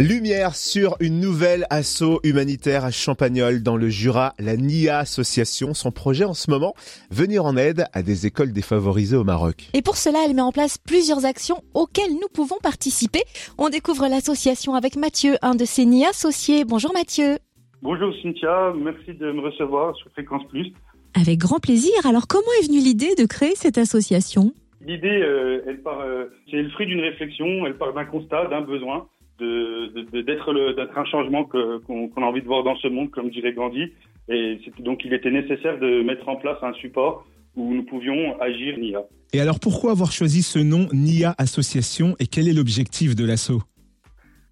Lumière sur une nouvelle asso humanitaire à Champagnol dans le Jura, la NIA Association. Son projet en ce moment, venir en aide à des écoles défavorisées au Maroc. Et pour cela, elle met en place plusieurs actions auxquelles nous pouvons participer. On découvre l'association avec Mathieu, un de ses NIA associés. Bonjour Mathieu. Bonjour Cynthia, merci de me recevoir sur Fréquence Plus. Avec grand plaisir. Alors comment est venue l'idée de créer cette association? L'idée, euh, elle part, euh, c'est le fruit d'une réflexion, elle part d'un constat, d'un besoin de, d'être, le, d'être un changement que, qu'on, a envie de voir dans ce monde, comme dirait Gandhi. Et donc il était nécessaire de mettre en place un support où nous pouvions agir NIA. Et alors pourquoi avoir choisi ce nom NIA Association et quel est l'objectif de l'asso?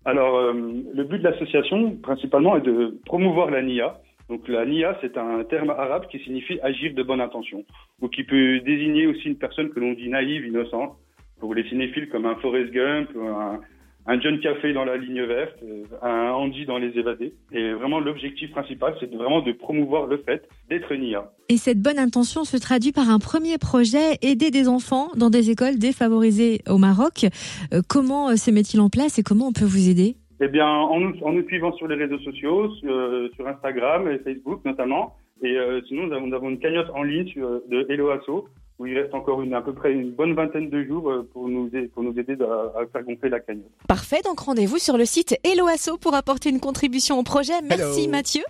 Alors euh, le but de l'association principalement est de promouvoir la NIA. Donc la NIA, c'est un terme arabe qui signifie agir de bonne intention, ou qui peut désigner aussi une personne que l'on dit naïve, innocente, pour les cinéphiles comme un Forrest Gump, un, un John Café dans la ligne verte, euh, un Andy dans les évadés. Et vraiment, l'objectif principal, c'est vraiment de promouvoir le fait d'être NIA. Et cette bonne intention se traduit par un premier projet, aider des enfants dans des écoles défavorisées au Maroc. Euh, comment euh, se met-il en place et comment on peut vous aider? Eh bien, en nous, en nous suivant sur les réseaux sociaux, sur, Instagram et Facebook notamment. Et sinon, nous avons, une cagnotte en ligne de Hello Asso où il reste encore une, à peu près une bonne vingtaine de jours euh, pour nous, pour nous aider à, faire gonfler la cagnotte. Parfait, donc rendez-vous sur le site Helloasso pour apporter une contribution au projet. Merci Mathieu,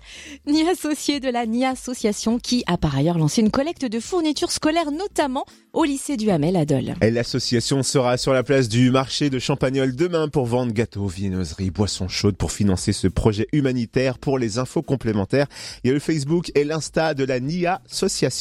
ni associé de la NIA Association qui a par ailleurs lancé une collecte de fournitures scolaires notamment au lycée du Hamel à Dole. Et l'association sera sur la place du marché de Champagnol demain pour vendre gâteaux, viennoiseries, boissons chaudes pour financer ce projet humanitaire. Pour les infos complémentaires, il y a le Facebook et l'Insta de la NIA Association.